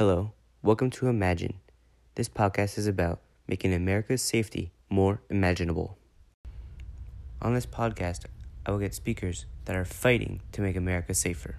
Hello, welcome to Imagine. This podcast is about making America's safety more imaginable. On this podcast, I will get speakers that are fighting to make America safer.